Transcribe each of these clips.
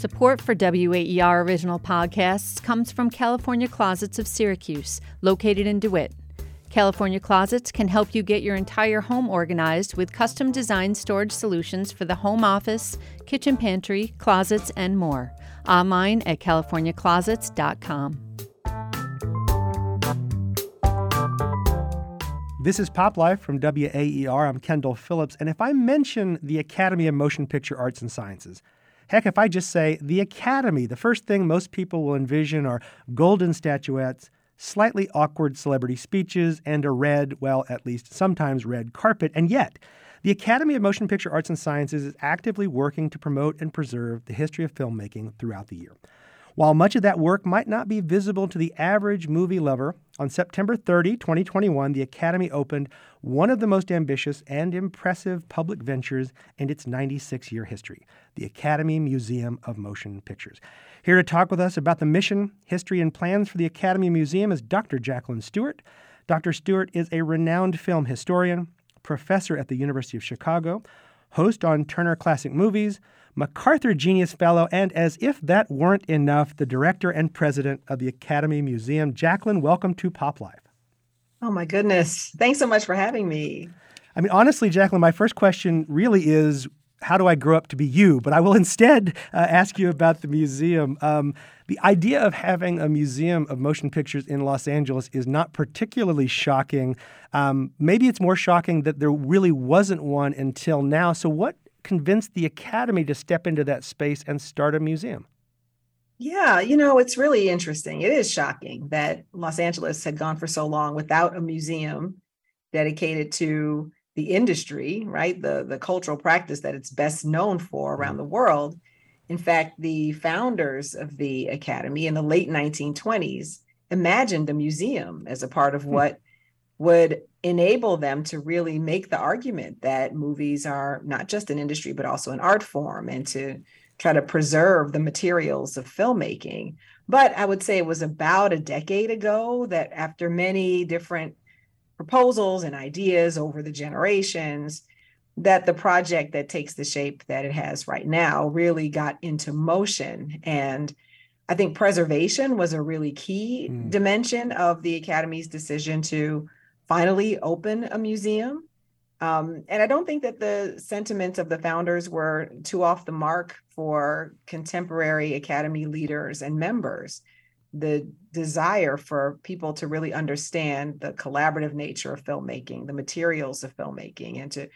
Support for WAER original podcasts comes from California Closets of Syracuse, located in DeWitt. California Closets can help you get your entire home organized with custom designed storage solutions for the home office, kitchen pantry, closets, and more. Online at californiaclosets.com. This is Pop Life from WAER. I'm Kendall Phillips. And if I mention the Academy of Motion Picture Arts and Sciences, heck, if I just say the Academy, the first thing most people will envision are golden statuettes, slightly awkward celebrity speeches, and a red, well, at least sometimes red carpet. And yet, the Academy of Motion Picture Arts and Sciences is actively working to promote and preserve the history of filmmaking throughout the year. While much of that work might not be visible to the average movie lover, on September 30, 2021, the Academy opened one of the most ambitious and impressive public ventures in its 96 year history the Academy Museum of Motion Pictures. Here to talk with us about the mission, history, and plans for the Academy Museum is Dr. Jacqueline Stewart. Dr. Stewart is a renowned film historian, professor at the University of Chicago, host on Turner Classic Movies, MacArthur Genius Fellow, and as if that weren't enough, the director and president of the Academy Museum. Jacqueline, welcome to Pop Life. Oh, my goodness. Thanks so much for having me. I mean, honestly, Jacqueline, my first question really is how do I grow up to be you? But I will instead uh, ask you about the museum. Um, the idea of having a museum of motion pictures in Los Angeles is not particularly shocking. Um, maybe it's more shocking that there really wasn't one until now. So, what convinced the Academy to step into that space and start a museum? Yeah, you know, it's really interesting. It is shocking that Los Angeles had gone for so long without a museum dedicated to the industry, right? The the cultural practice that it's best known for around the world. In fact, the founders of the academy in the late 1920s imagined a museum as a part of hmm. what would enable them to really make the argument that movies are not just an industry but also an art form and to try to preserve the materials of filmmaking but i would say it was about a decade ago that after many different proposals and ideas over the generations that the project that takes the shape that it has right now really got into motion and i think preservation was a really key mm. dimension of the academy's decision to finally open a museum um, and i don't think that the sentiments of the founders were too off the mark for contemporary academy leaders and members the desire for people to really understand the collaborative nature of filmmaking, the materials of filmmaking, and to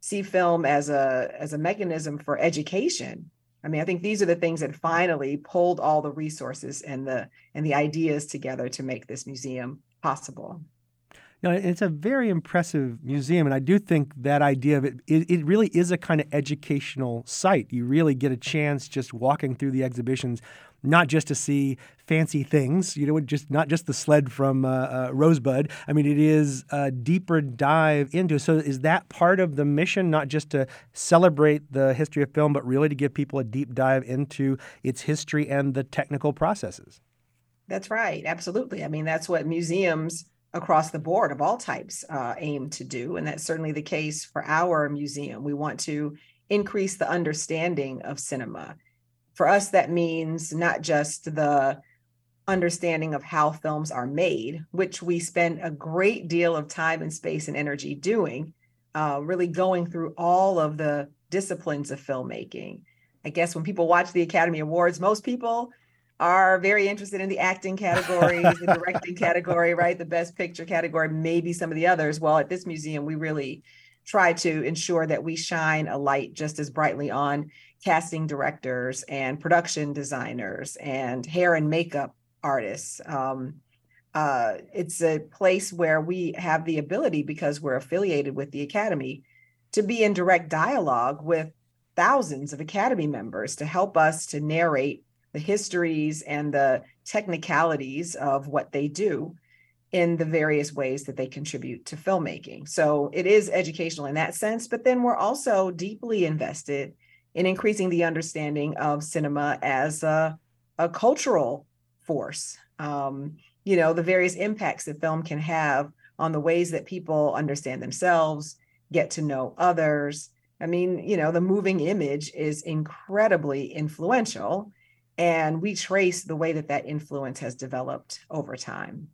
see film as a as a mechanism for education. I mean, I think these are the things that finally pulled all the resources and the and the ideas together to make this museum possible. No, it's a very impressive museum, and I do think that idea of it, it, it, really is a kind of educational site. You really get a chance just walking through the exhibitions not just to see fancy things, you know, just not just the sled from uh, uh, Rosebud. I mean, it is a deeper dive into. So, is that part of the mission, not just to celebrate the history of film, but really to give people a deep dive into its history and the technical processes? That's right. Absolutely. I mean, that's what museums across the board of all types uh, aim to do. And that's certainly the case for our museum. We want to increase the understanding of cinema for us, that means not just the understanding of how films are made, which we spend a great deal of time and space and energy doing, uh, really going through all of the disciplines of filmmaking. I guess when people watch the Academy Awards, most people are very interested in the acting category, the directing category, right? The best picture category, maybe some of the others. Well, at this museum, we really try to ensure that we shine a light just as brightly on casting directors and production designers and hair and makeup artists. Um, uh, it's a place where we have the ability, because we're affiliated with the Academy, to be in direct dialogue with thousands of Academy members to help us to narrate the histories and the technicalities of what they do in the various ways that they contribute to filmmaking. So it is educational in that sense, but then we're also deeply invested in increasing the understanding of cinema as a, a cultural force. Um, you know, the various impacts that film can have on the ways that people understand themselves, get to know others, I mean, you know, the moving image is incredibly influential. And we trace the way that that influence has developed over time.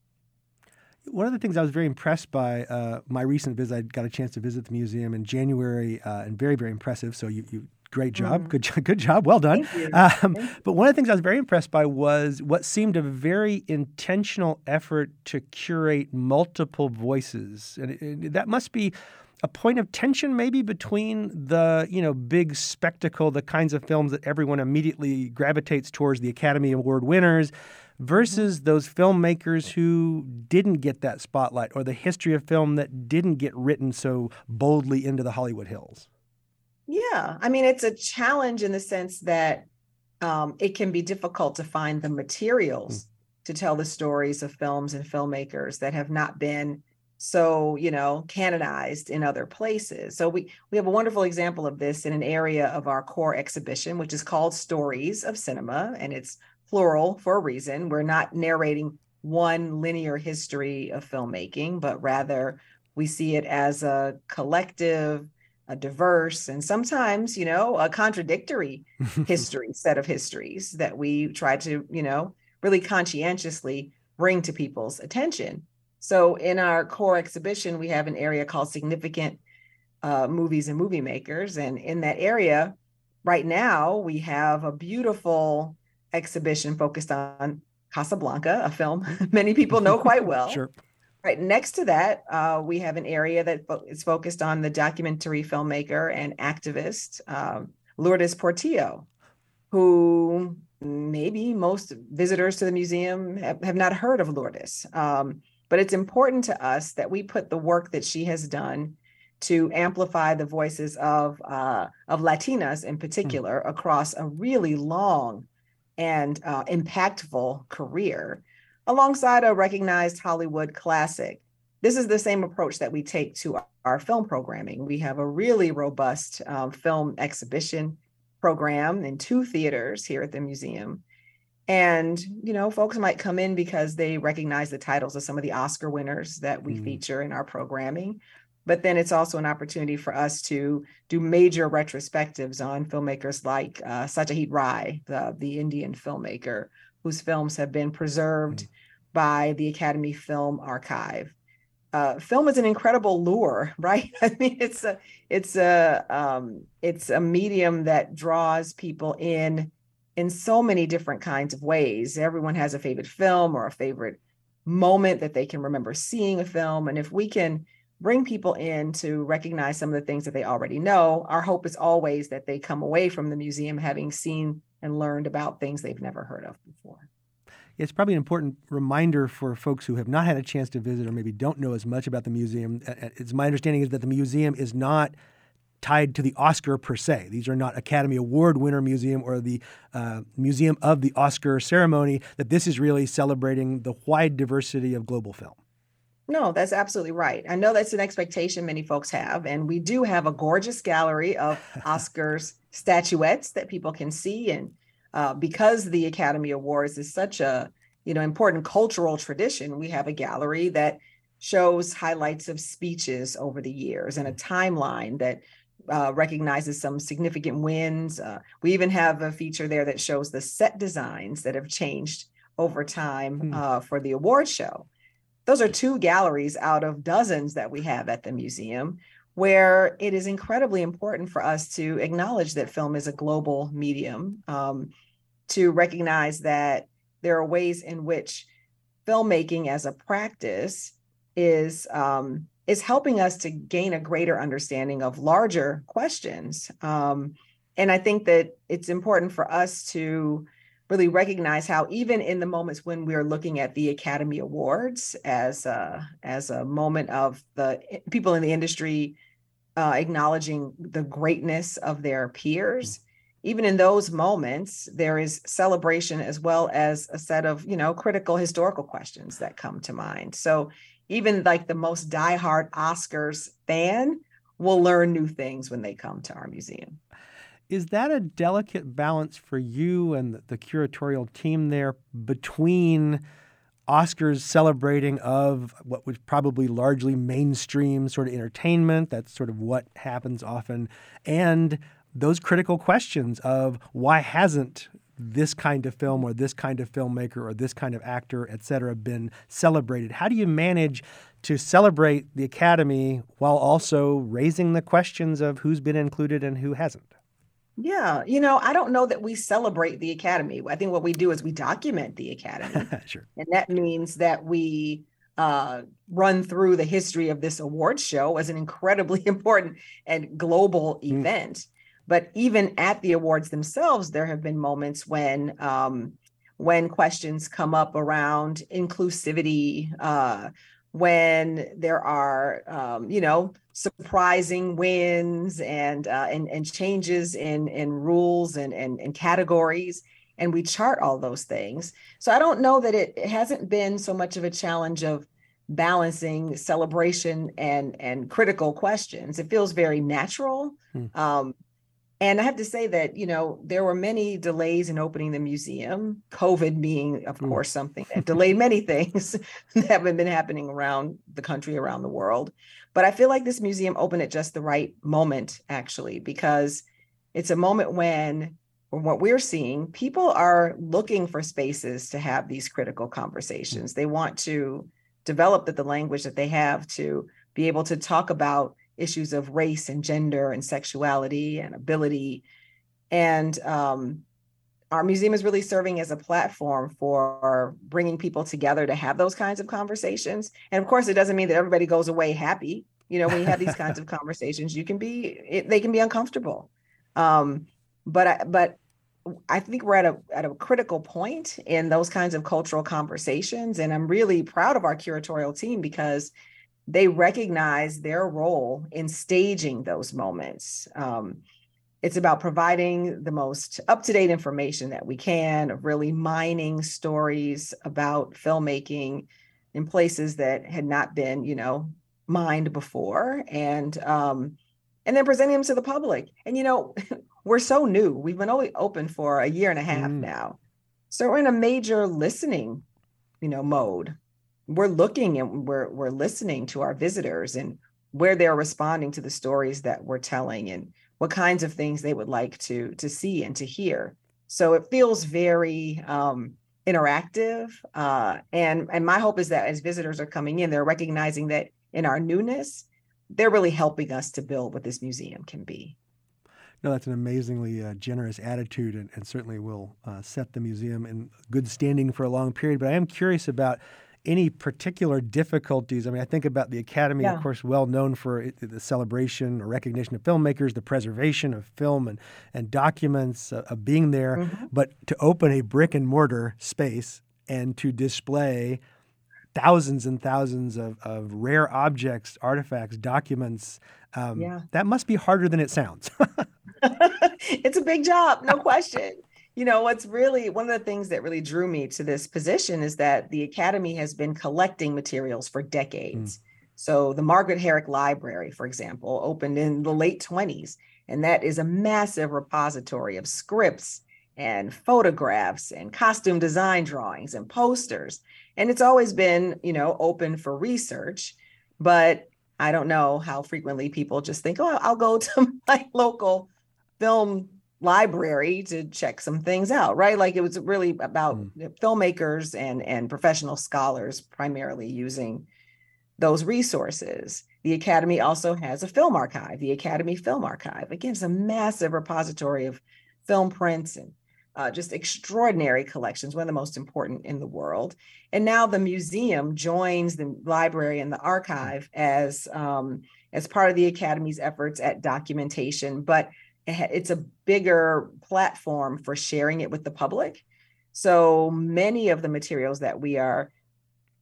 One of the things I was very impressed by uh, my recent visit, I got a chance to visit the museum in January, uh, and very, very impressive. So you, you great job, mm-hmm. good, good job, well done. Um, but one of the things I was very impressed by was what seemed a very intentional effort to curate multiple voices, and it, it, that must be a point of tension maybe between the you know big spectacle the kinds of films that everyone immediately gravitates towards the academy award winners versus mm-hmm. those filmmakers who didn't get that spotlight or the history of film that didn't get written so boldly into the Hollywood Hills? Yeah, I mean, it's a challenge in the sense that um, it can be difficult to find the materials mm. to tell the stories of films and filmmakers that have not been so you know canonized in other places so we we have a wonderful example of this in an area of our core exhibition which is called stories of cinema and it's plural for a reason. We're not narrating one linear history of filmmaking, but rather we see it as a collective, a diverse, and sometimes, you know, a contradictory history set of histories that we try to, you know, really conscientiously bring to people's attention. So in our core exhibition, we have an area called Significant uh, Movies and Movie Makers. And in that area, right now, we have a beautiful exhibition focused on Casablanca, a film many people know quite well. sure. Right next to that, uh, we have an area that is focused on the documentary filmmaker and activist um, Lourdes Portillo, who maybe most visitors to the museum have, have not heard of Lourdes. Um, but it's important to us that we put the work that she has done to amplify the voices of uh, of Latinas in particular mm. across a really long and uh, impactful career alongside a recognized Hollywood classic. This is the same approach that we take to our, our film programming. We have a really robust um, film exhibition program in two theaters here at the museum. And, you know, folks might come in because they recognize the titles of some of the Oscar winners that we mm. feature in our programming but then it's also an opportunity for us to do major retrospectives on filmmakers like uh, Satyajit Ray, the, the Indian filmmaker, whose films have been preserved mm. by the Academy Film Archive. Uh, film is an incredible lure, right? I mean, it's a it's a um, it's a medium that draws people in in so many different kinds of ways. Everyone has a favorite film or a favorite moment that they can remember seeing a film, and if we can bring people in to recognize some of the things that they already know. Our hope is always that they come away from the museum having seen and learned about things they've never heard of before. It's probably an important reminder for folks who have not had a chance to visit or maybe don't know as much about the museum. It's my understanding is that the museum is not tied to the Oscar per se. These are not Academy Award winner museum or the uh, museum of the Oscar ceremony. That this is really celebrating the wide diversity of global film. No, that's absolutely right. I know that's an expectation many folks have. And we do have a gorgeous gallery of Oscars statuettes that people can see. And uh, because the Academy Awards is such a you know important cultural tradition, we have a gallery that shows highlights of speeches over the years and a timeline that uh, recognizes some significant wins. Uh, we even have a feature there that shows the set designs that have changed over time hmm. uh, for the award show those are two galleries out of dozens that we have at the museum where it is incredibly important for us to acknowledge that film is a global medium um, to recognize that there are ways in which filmmaking as a practice is um, is helping us to gain a greater understanding of larger questions um, and i think that it's important for us to really recognize how even in the moments when we're looking at the Academy Awards as a, as a moment of the people in the industry uh, acknowledging the greatness of their peers, even in those moments, there is celebration as well as a set of you know critical historical questions that come to mind. So even like the most diehard Oscars fan will learn new things when they come to our museum. Is that a delicate balance for you and the curatorial team there between Oscars celebrating of what was probably largely mainstream sort of entertainment. That's sort of what happens often. And those critical questions of why hasn't this kind of film or this kind of filmmaker or this kind of actor, et cetera, been celebrated? How do you manage to celebrate the Academy while also raising the questions of who's been included and who hasn't? Yeah, you know, I don't know that we celebrate the Academy. I think what we do is we document the Academy. sure. And that means that we uh, run through the history of this award show as an incredibly important and global mm. But even at the awards themselves, there have been moments when um, when questions come up around inclusivity, uh, when there are um, you know surprising wins and uh, and and changes in in rules and, and and categories and we chart all those things so i don't know that it, it hasn't been so much of a challenge of balancing celebration and and critical questions it feels very natural hmm. um, and I have to say that, you know, there were many delays in opening the museum, COVID being, of mm. course, something that delayed many things that have been happening around the country, around the world. But I feel like this museum opened at just the right moment, actually, because it's a moment when, what we're seeing, people are looking for spaces to have these critical conversations. They want to develop the, the language that they have to be able to talk about issues of race and gender and sexuality and ability. And um, our museum is really serving as a platform for bringing people together to have those kinds of conversations. And of course, it doesn't mean that everybody goes away happy. You know, when you have these kinds of conversations, you can be it, they can be uncomfortable. Um, but I, but I think we're at a at a critical point in those kinds of cultural conversations, and I'm really proud of our curatorial team because they recognize their role in staging those moments. Um, it's about providing the most up to date information that we can, really mining stories about filmmaking in places that had not been, you know, mined before, and um, and then presenting them to the public. And you know, we're so new; we've been only open for a year and a half mm. now, so we're in a major listening, you know, mode we're looking and we're we're listening to our visitors and where they're responding to the stories that we're telling and what kinds of things they would like to to see and to hear so it feels very um, interactive uh, and and my hope is that as visitors are coming in they're recognizing that in our newness they're really helping us to build what this museum can be no, that's an amazingly uh, generous attitude and, and certainly will uh, set the museum in good standing for a long period. But I am curious about any particular difficulties? I mean, I think about the Academy, yeah. of course, well known for the celebration or recognition of filmmakers, the preservation of film and, and documents uh, of being there. Mm-hmm. But to open a brick and mortar space and to display thousands and thousands of, of rare objects, artifacts, documents, um, yeah. that must be harder than it sounds. it's a big job, no question you know what's really one of the things that really drew me to this position is that the academy has been collecting materials for decades mm. so the margaret herrick library for example opened in the late 20s and that is a massive repository of scripts and photographs and costume design drawings and posters and it's always been you know open for research but i don't know how frequently people just think oh i'll go to my local film library to check some things out right? Like it was really about mm. filmmakers and and professional scholars primarily using those resources. The academy also has a film archive the academy film archive. Again it's a massive repository of film prints and uh, just extraordinary collections one of the most important in the world. And now the museum joins the library and the archive as um, as part of the academy's efforts at documentation but it's a bigger platform for sharing it with the public. So many of the materials that we are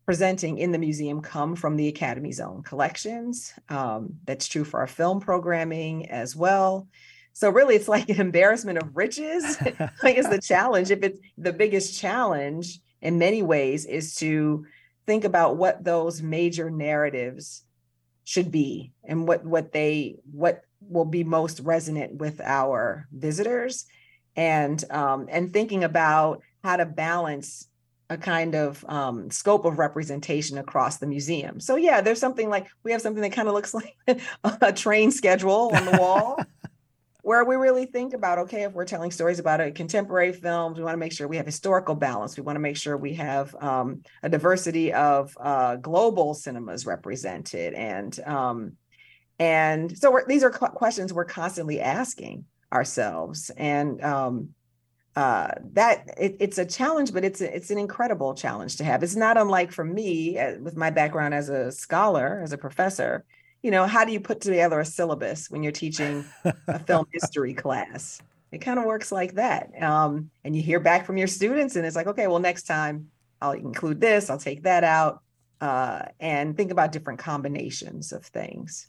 presenting in the museum come from the Academy's own collections. Um, that's true for our film programming as well. So really, it's like an embarrassment of riches. I guess the challenge, if it's the biggest challenge in many ways, is to think about what those major narratives should be and what what they what will be most resonant with our visitors and um, and thinking about how to balance a kind of um, scope of representation across the museum. So yeah, there's something like we have something that kind of looks like a train schedule on the wall. where we really think about okay if we're telling stories about it contemporary films we want to make sure we have historical balance we want to make sure we have um, a diversity of uh, global cinemas represented and um, and so these are questions we're constantly asking ourselves and um, uh, that it, it's a challenge but it's a, it's an incredible challenge to have it's not unlike for me uh, with my background as a scholar as a professor you know, how do you put together a syllabus when you're teaching a film history class? It kind of works like that. Um, and you hear back from your students, and it's like, okay, well, next time I'll include this, I'll take that out, uh, and think about different combinations of things.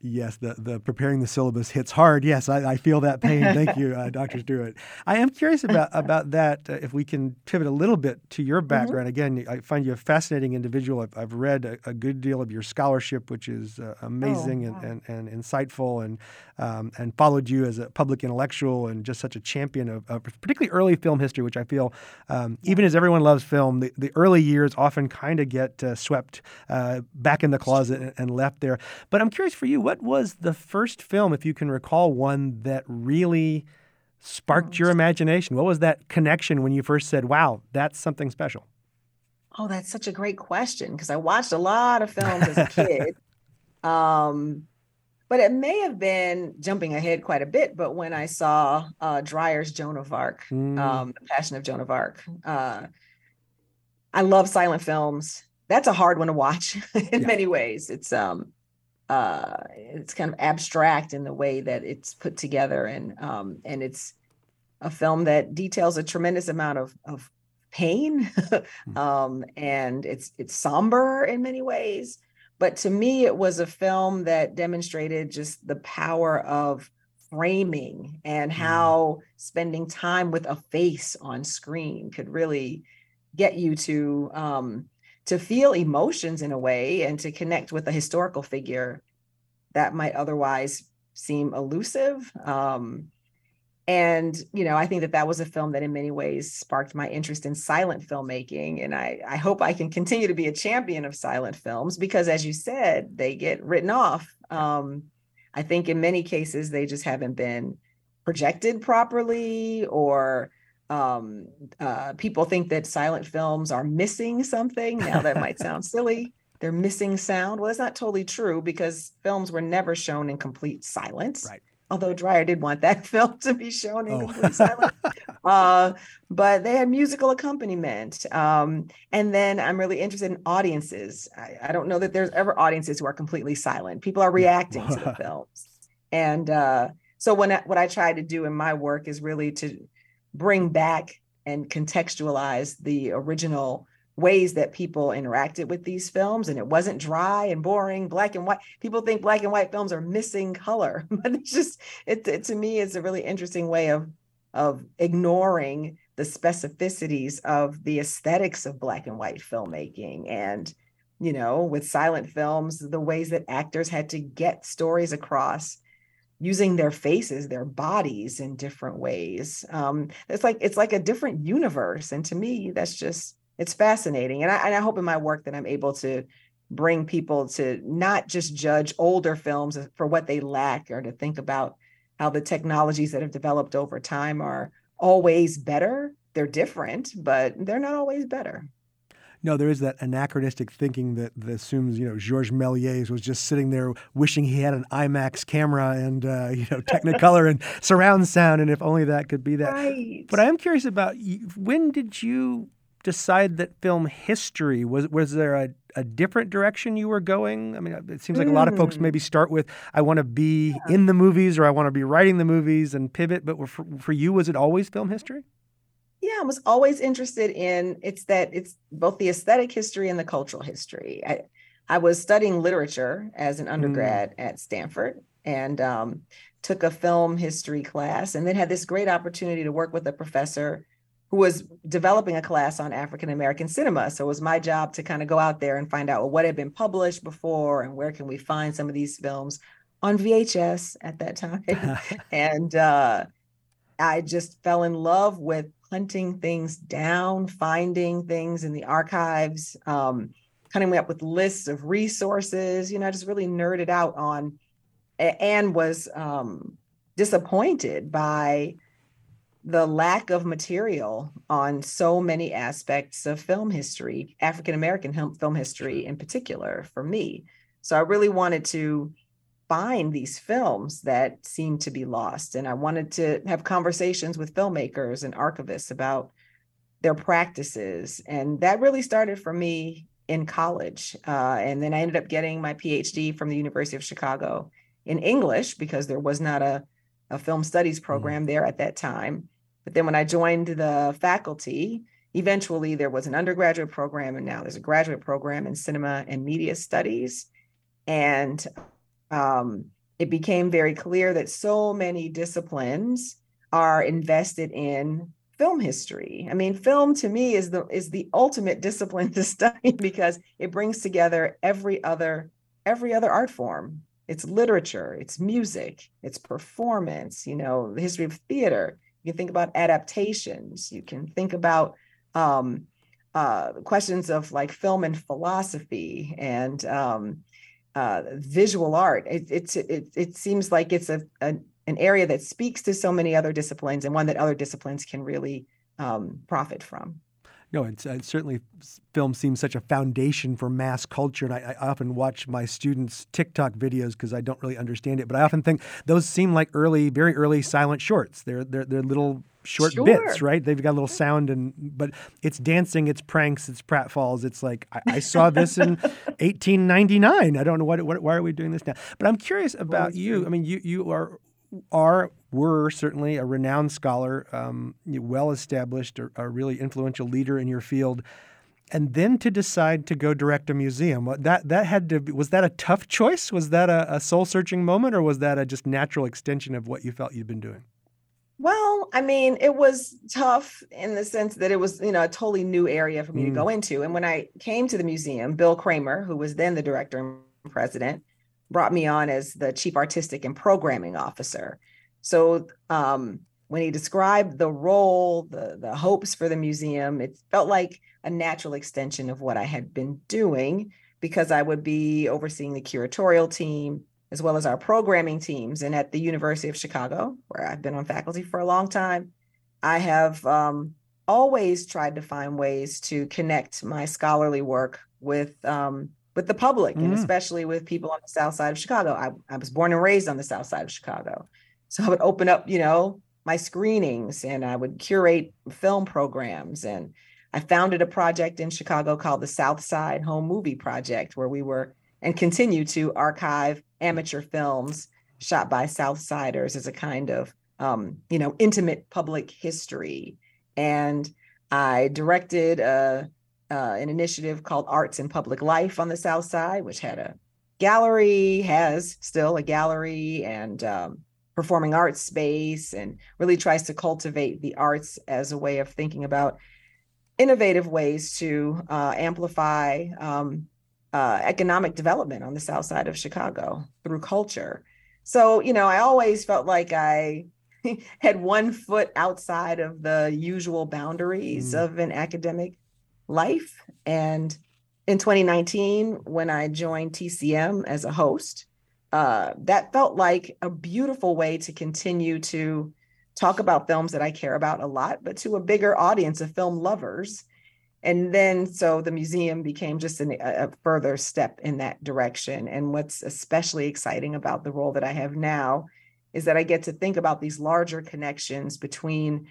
Yes, the, the preparing the syllabus hits hard. Yes, I, I feel that pain. Thank you, uh, Dr. Stewart. I am curious about about that. Uh, if we can pivot a little bit to your mm-hmm. background. Mm-hmm. Again, I find you a fascinating individual. I've, I've read a, a, good deal of your scholarship, which is uh, amazing oh, wow. and, and, and, insightful, and um, and followed you as a public intellectual and just such a champion of, of particularly early film history, which I feel, um, even as everyone loves film, the, the early years often kind of get uh, swept uh, back in the closet and, and left there. But I'm curious for you what was the first film, if you can recall one, that really sparked your imagination? What was that connection when you first said, wow, that's something special? Oh, that's such a great question because I watched a lot of films as a kid. um, but it may have been jumping ahead quite a bit. But when I saw uh, Dreyer's Joan of Arc, mm. um, The Passion of Joan of Arc, uh, I love silent films. That's a hard one to watch in yeah. many ways. It's um, uh, it's kind of abstract in the way that it's put together, and um, and it's a film that details a tremendous amount of of pain, hmm. um, and it's it's somber in many ways. But to me, it was a film that demonstrated just the power of framing and hmm. how spending time with a face on screen could really get you to um, to feel emotions in a way and to connect with a historical figure that might otherwise seem elusive. Um, and you know, I think that that was a film that in many ways sparked my interest in silent filmmaking, and I I hope I can continue to be a champion of silent films because, as you said, they get written off. Um, I think in many cases they just haven't been projected properly or um, uh, people think that silent films are missing something. Now that might sound silly. They're missing sound. Well, that's not totally true because films were never shown in complete silence. Right. Although Dreyer did want that film to be shown in oh. complete silence. uh, but they had musical accompaniment. Um, and then I'm really interested in audiences. I, I, don't know that there's ever audiences who are completely silent. People are reacting to the films. And uh, so when I, what I try to do in my work is really to bring back and contextualize the original ways that people interacted with these films. And it wasn't dry and boring black and white. People think black and white films are missing color but it's just it, it to me is a really interesting way of of ignoring the specificities of the aesthetics of black and white filmmaking. And you know with silent films the ways that actors had to get stories across using their faces their bodies in different ways um, it's like it's like a different universe and to me that's just it's fascinating and I, and I hope in my work that i'm able to bring people to not just judge older films for what they lack or to think about how the technologies that have developed over time are always better. They're different but they're not always better no, there is that anachronistic thinking that, that assumes, you know, Georges Méliès was just sitting there wishing he had an IMAX camera and, uh, you know, Technicolor and surround sound, and if only that could be that. Right. But I am curious about when did you decide that film history was was there a, a different direction you were going? I mean, it seems like a lot of folks hmm. maybe start with I want to be in the movies or I want to be writing the movies and pivot. But for, for you, was it always film history? Yeah, I was always interested in it's that it's both the aesthetic history and the cultural history. I I was studying literature as an undergrad mm. at Stanford and um, took a film history class, and then had this great opportunity to work with a professor who was developing a class on African American cinema. So it was my job to kind of go out there and find out well, what had been published before and where can we find some of these films on VHS at that time. and uh, I just fell in love with hunting things down, finding things in the archives, um, coming up with lists of resources. You know, I just really nerded out on and was um, disappointed by the lack of material on so many aspects of film history, African American film history in particular, for me. So I really wanted to find these films that seem to be lost. And I wanted to have conversations with filmmakers and archivists about their practices. And that really started for me in college. Uh, and then I ended up getting my PhD from the University of Chicago in English because there was not a, a film studies mm-hmm. program mm. there at that time. But then when I joined the faculty, eventually there was an undergraduate program, and now there's a graduate program in cinema and media studies. And um, it became very clear that so many disciplines are invested in film history. I mean, film to me is the is the ultimate discipline to study because it brings together every other every other art form. It's literature, it's music, it's performance, you know, the history of theater. You can think about adaptations. You can think about um, uh, questions of like film and philosophy and um, uh, visual art. It, it's it, it seems like it's a, a, an area that speaks to so many other disciplines and one that other disciplines can really um, profit from. No, it's, it's, certainly film seems such a foundation for mass culture, and I, I often watch my students' TikTok videos because I don't really understand it. But I often think those seem like early, very early silent shorts. They're they're, they're little short sure. bits, right? They've got a little sound and but it's dancing, it's pranks, it's pratfalls. It's like I, I saw this in 1899. I don't know what, what, why are we doing this now. But I'm curious about you. I mean, you you are are were certainly a renowned scholar, um, well established, a, a really influential leader in your field and then to decide to go direct a museum that that had to be, was that a tough choice was that a, a soul searching moment or was that a just natural extension of what you felt you'd been doing well, I mean, it was tough in the sense that it was, you know, a totally new area for me mm. to go mm. into. And when I came to the museum, Bill Kramer, who was then the director and president, brought me on as the chief artistic and programming officer. So um, when he described the role, the the hopes for the museum, it felt like a natural extension of what I had been doing because I would be overseeing the curatorial team, as well as our programming teams. And at the University of Chicago, where I've been on faculty for a long time, I have um, always tried to find ways to connect my scholarly work with um, with the public mm. and especially with people on the south side of Chicago. I, I was born and raised on the south side of Chicago. So I would open up, you know, my screenings and I would curate film programs. And I founded a project in Chicago called the South Side Home Movie Project, where we were and continue to archive amateur films shot by Southsiders as a kind of um, you know intimate public history. And I directed a, uh, an initiative called Arts and Public Life on the South Side, which had a gallery, has still a gallery and um, performing arts space, and really tries to cultivate the arts as a way of thinking about innovative ways to uh, amplify um, uh, economic development on the south side of Chicago through culture. So, you know, I always felt like I had one foot outside of the usual boundaries mm. of an academic life. And in 2019, when I joined TCM as a host, uh, that felt like a beautiful way to continue to talk about films that I care about a lot, but to a bigger audience of film lovers and then so the museum became just an, a further step in that direction and what's especially exciting about the role that i have now is that i get to think about these larger connections between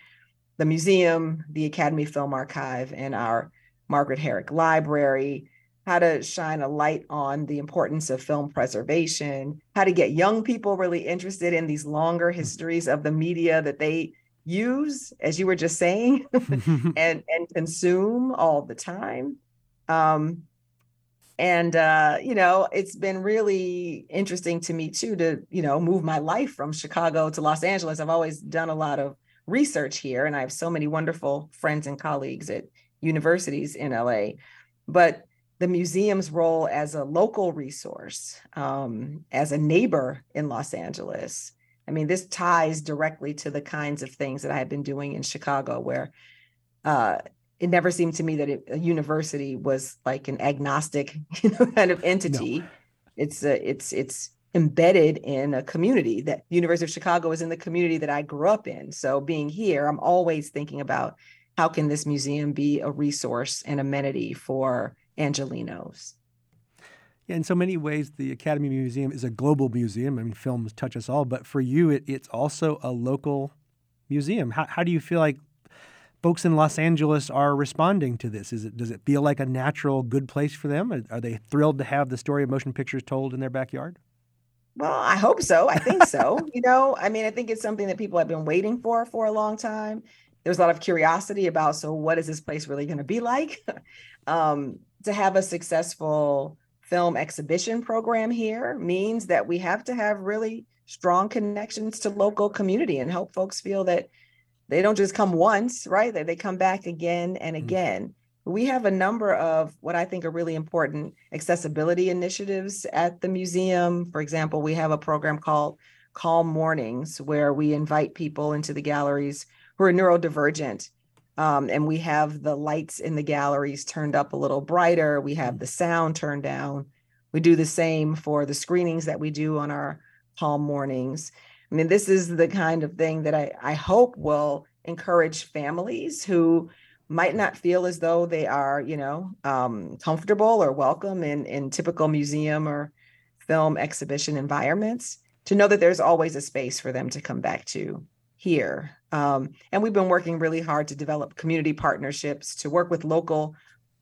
the museum the academy film archive and our margaret herrick library how to shine a light on the importance of film preservation how to get young people really interested in these longer mm. histories of the media that they use, as you were just saying, and and consume all the time. Um, and uh, you know, it's been really interesting to me too to you know move my life from Chicago to Los Angeles. I've always done a lot of research here, and I have so many wonderful friends and colleagues at universities in LA. But the museum's role as a local resource, um, as a neighbor in Los Angeles, I mean, this ties directly to the kinds of things that I had been doing in Chicago, where uh, it never seemed to me that it, a university was like an agnostic, you know, kind of entity. No. It's a, it's it's embedded in a community that University of Chicago is in the community that I grew up in. So being here, I'm always thinking about how can this museum be a resource and amenity for Angelenos. Yeah, in so many ways, the Academy Museum is a global museum. I mean, films touch us all, but for you, it, it's also a local museum. How, how do you feel like folks in Los Angeles are responding to this? Is it does it feel like a natural, good place for them? Are, are they thrilled to have the story of motion pictures told in their backyard? Well, I hope so. I think so. you know, I mean, I think it's something that people have been waiting for for a long time. There's a lot of curiosity about so what is this place really going to be like? um, to have a successful film exhibition program here means that we have to have really strong connections to local community and help folks feel that they don't just come once, right? That they come back again and mm. again we have a number of what I think are really important accessibility initiatives at the museum. For example, we have a program called Calm Mornings, where we invite people into the galleries who are neurodivergent. Um, and we have the lights in the galleries turned up a little brighter. We have the sound turned down. We do the same for the screenings that we do on our Calm Mornings. I mean, this is the kind of thing that I, I hope will encourage families who might not feel as though they are, you know, um, comfortable or welcome in in typical museum or film exhibition environments, to know that there's always a space for them to come back to here. Um, and we've been working really hard to develop community partnerships to work with local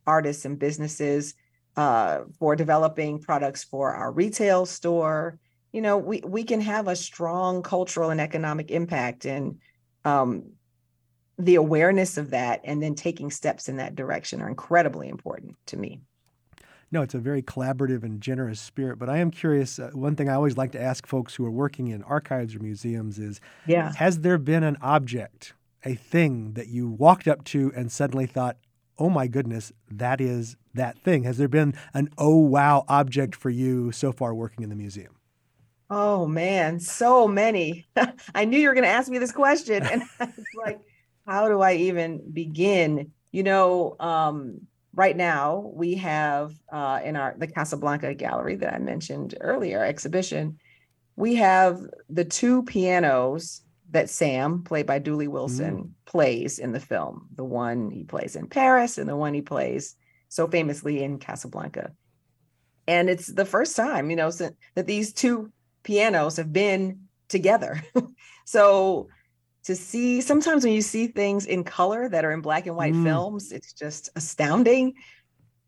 artists and businesses uh, for developing products for our retail store. You know, we we can have a strong cultural and economic impact and um, the awareness of that and then taking steps in that direction are incredibly important to me. No, it's a very collaborative and generous spirit. But I am curious. Uh, one thing I always like to ask folks who are working in archives or museums is yeah. Has there been an object, a thing that you walked up to and suddenly thought, oh my goodness, that is that thing? Has there been an oh wow object for you so far working in the museum? Oh man, so many. I knew you were going to ask me this question. And I was like, how do I even begin? You know, um, right now we have uh, in our the Casablanca gallery that I mentioned earlier exhibition, we have the two pianos that Sam, played by Dooley Wilson, mm. plays in the film. The one he plays in Paris and the one he plays so famously in Casablanca. And it's the first time, you know, that these two pianos have been together. so to see sometimes when you see things in color that are in black and white mm. films it's just astounding.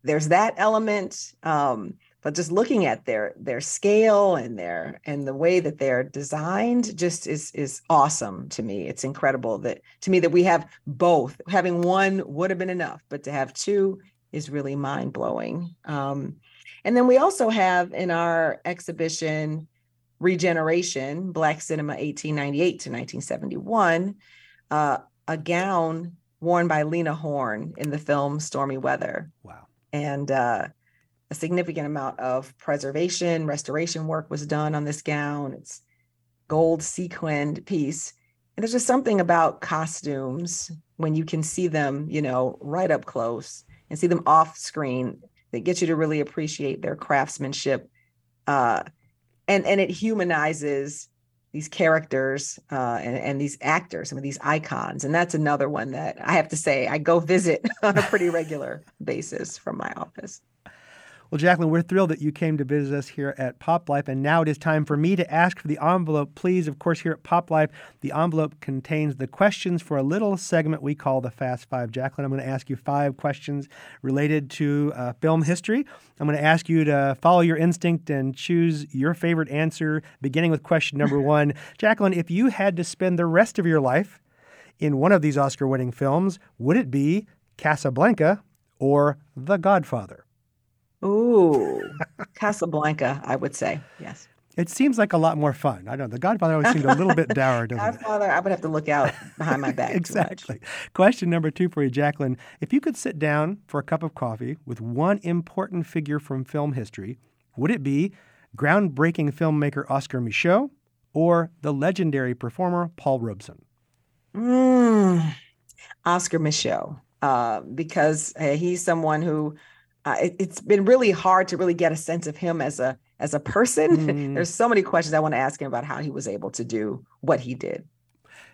There's that element um, but just looking at their their scale and their and the way that they're designed just is is awesome to me. It's incredible that to me that we have both. Having one would have been enough but to have two is really mind-blowing. Um, and then we also have in our exhibition Regeneration, Black Cinema 1898 to 1971, uh, a gown worn by Lena Horne in the film Stormy Weather. Wow. And uh, a significant amount of preservation, restoration work was done on this gown. It's gold sequined piece. And there's just something about costumes when you can see them, you know, right up close and see them off screen that gets you to really appreciate their craftsmanship. Uh, and and it humanizes these characters uh, and, and these actors, some of these icons. And that's another one that I have to say I go visit on a pretty regular basis from my office. Well, Jacqueline, we're thrilled that you came to visit us here at Pop Life. And now it is time for me to ask for the envelope, please. Of course, here at Pop Life, the envelope contains the questions for a little segment we call the Fast Five. Jacqueline, I'm going to ask you five questions related to uh, film history. I'm going to ask you to follow your instinct and choose your favorite answer, beginning with question number one. Jacqueline, if you had to spend the rest of your life in one of these Oscar winning films, would it be Casablanca or The Godfather? Ooh, Casablanca, I would say. Yes. It seems like a lot more fun. I don't know. The Godfather always seemed a little bit dour, doesn't Godfather, it? I would have to look out behind my back. exactly. Question number two for you, Jacqueline. If you could sit down for a cup of coffee with one important figure from film history, would it be groundbreaking filmmaker Oscar Micheaux or the legendary performer Paul Robeson? Mm, Oscar Micheaux, uh, because uh, he's someone who uh, it, has been really hard to really get a sense of him as a as a person. Mm. There's so many questions I want to ask him about how he was able to do what he did.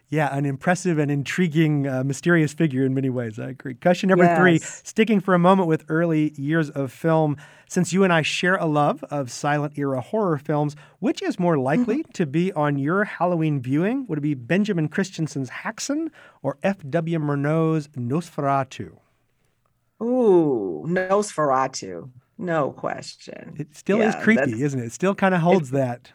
Yeah, an impressive and intriguing, uh, mysterious figure in many ways. I agree. Question number yes. three, sticking for a moment with early years of film. Since you and I share a love of silent era horror films, which is more likely mm-hmm. to be on your Halloween viewing? Would it be Benjamin Christensen's Häxan or F.W. Murnau's Nosferatu? Ooh, Nosferatu. No question. It still yeah, is creepy, isn't it? It still kind of holds that.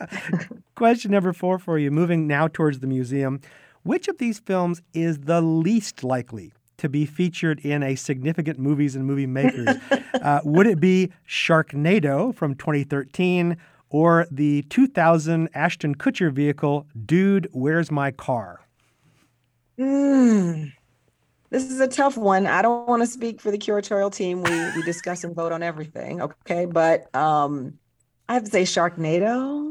Question number four for you, moving now towards the museum. Which of these films is the least likely to be featured in a significant movies and movie makers? uh, would it be Sharknado from 2013 or the 2000 Ashton Kutcher vehicle, Dude, Where's My Car? Mm, this is a tough one. I don't want to speak for the curatorial team. We we discuss and vote on everything, okay? But um, I have to say Sharknado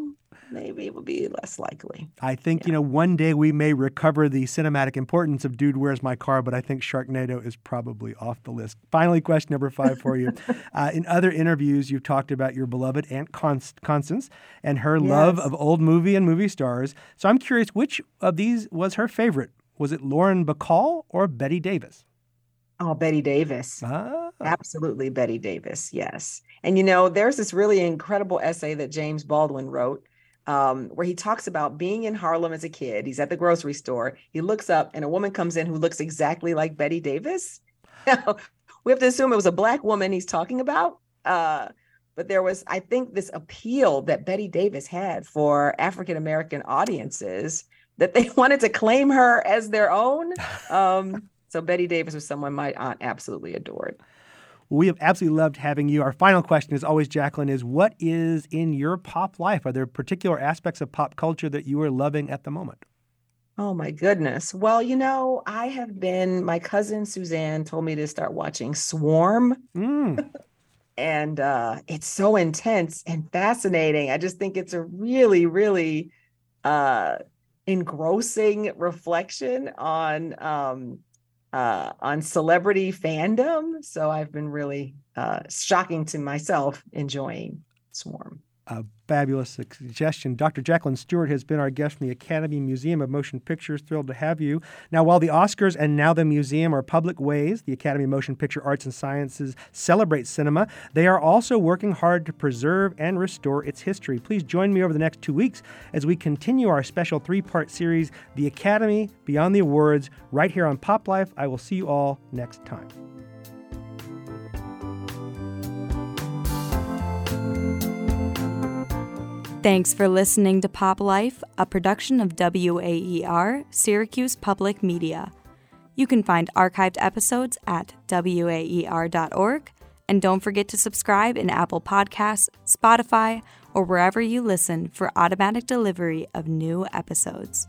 maybe it would be less likely. I think, yeah. you know, one day we may recover the cinematic importance of Dude, Where's My Car? But I think Sharknado is probably off the list. Finally, question number five for you. uh, in other interviews, you've talked about your beloved Aunt Const- Constance and her yes. love of old movie and movie stars. So I'm curious, which of these was her favorite? Was it Lauren Bacall or Bette Davis? Oh, Bette Davis. Ah. Absolutely, Bette Davis. Yes. And you know, there's this really incredible essay that James Baldwin wrote um, where he talks about being in Harlem as a kid. He's at the grocery store. He looks up, and a woman comes in who looks exactly like Bette Davis. we have to assume it was a black woman he's talking about. Uh, but there was, I think, this appeal that Bette Davis had for African American audiences that they wanted to claim her as their own. Um, so Bette Davis was someone my aunt absolutely adored. We have absolutely loved having you. Our final question, as always, Jacqueline, is what is in your pop life? Are there particular aspects of pop culture that you are loving at the moment? Oh my goodness. Well, you know, I have been, my cousin Suzanne told me to start watching Swarm. Mm. and uh, it's so intense and fascinating. I just think it's a really, really uh, engrossing reflection on um, uh, on celebrity fandom. So I've been really uh, shocking to myself enjoying Swarm a fabulous suggestion. Dr. Jacqueline Stewart has been our guest from the Academy Museum of Motion Pictures. Thrilled to have you. Now, while the Oscars and now the museum are public ways the Academy of Motion Picture Arts and Sciences celebrate cinema, they are also working hard to preserve and restore its history. Please join me over the next two weeks as we continue our special three part series, The Academy Beyond the Awards, right here on Pop Life. I will see you all next time. Thanks for listening to Pop Life, a production of WAER, Syracuse Public Media. You can find archived episodes at waer.org, and don't forget to subscribe in Apple Podcasts, Spotify, or wherever you listen for automatic delivery of new episodes.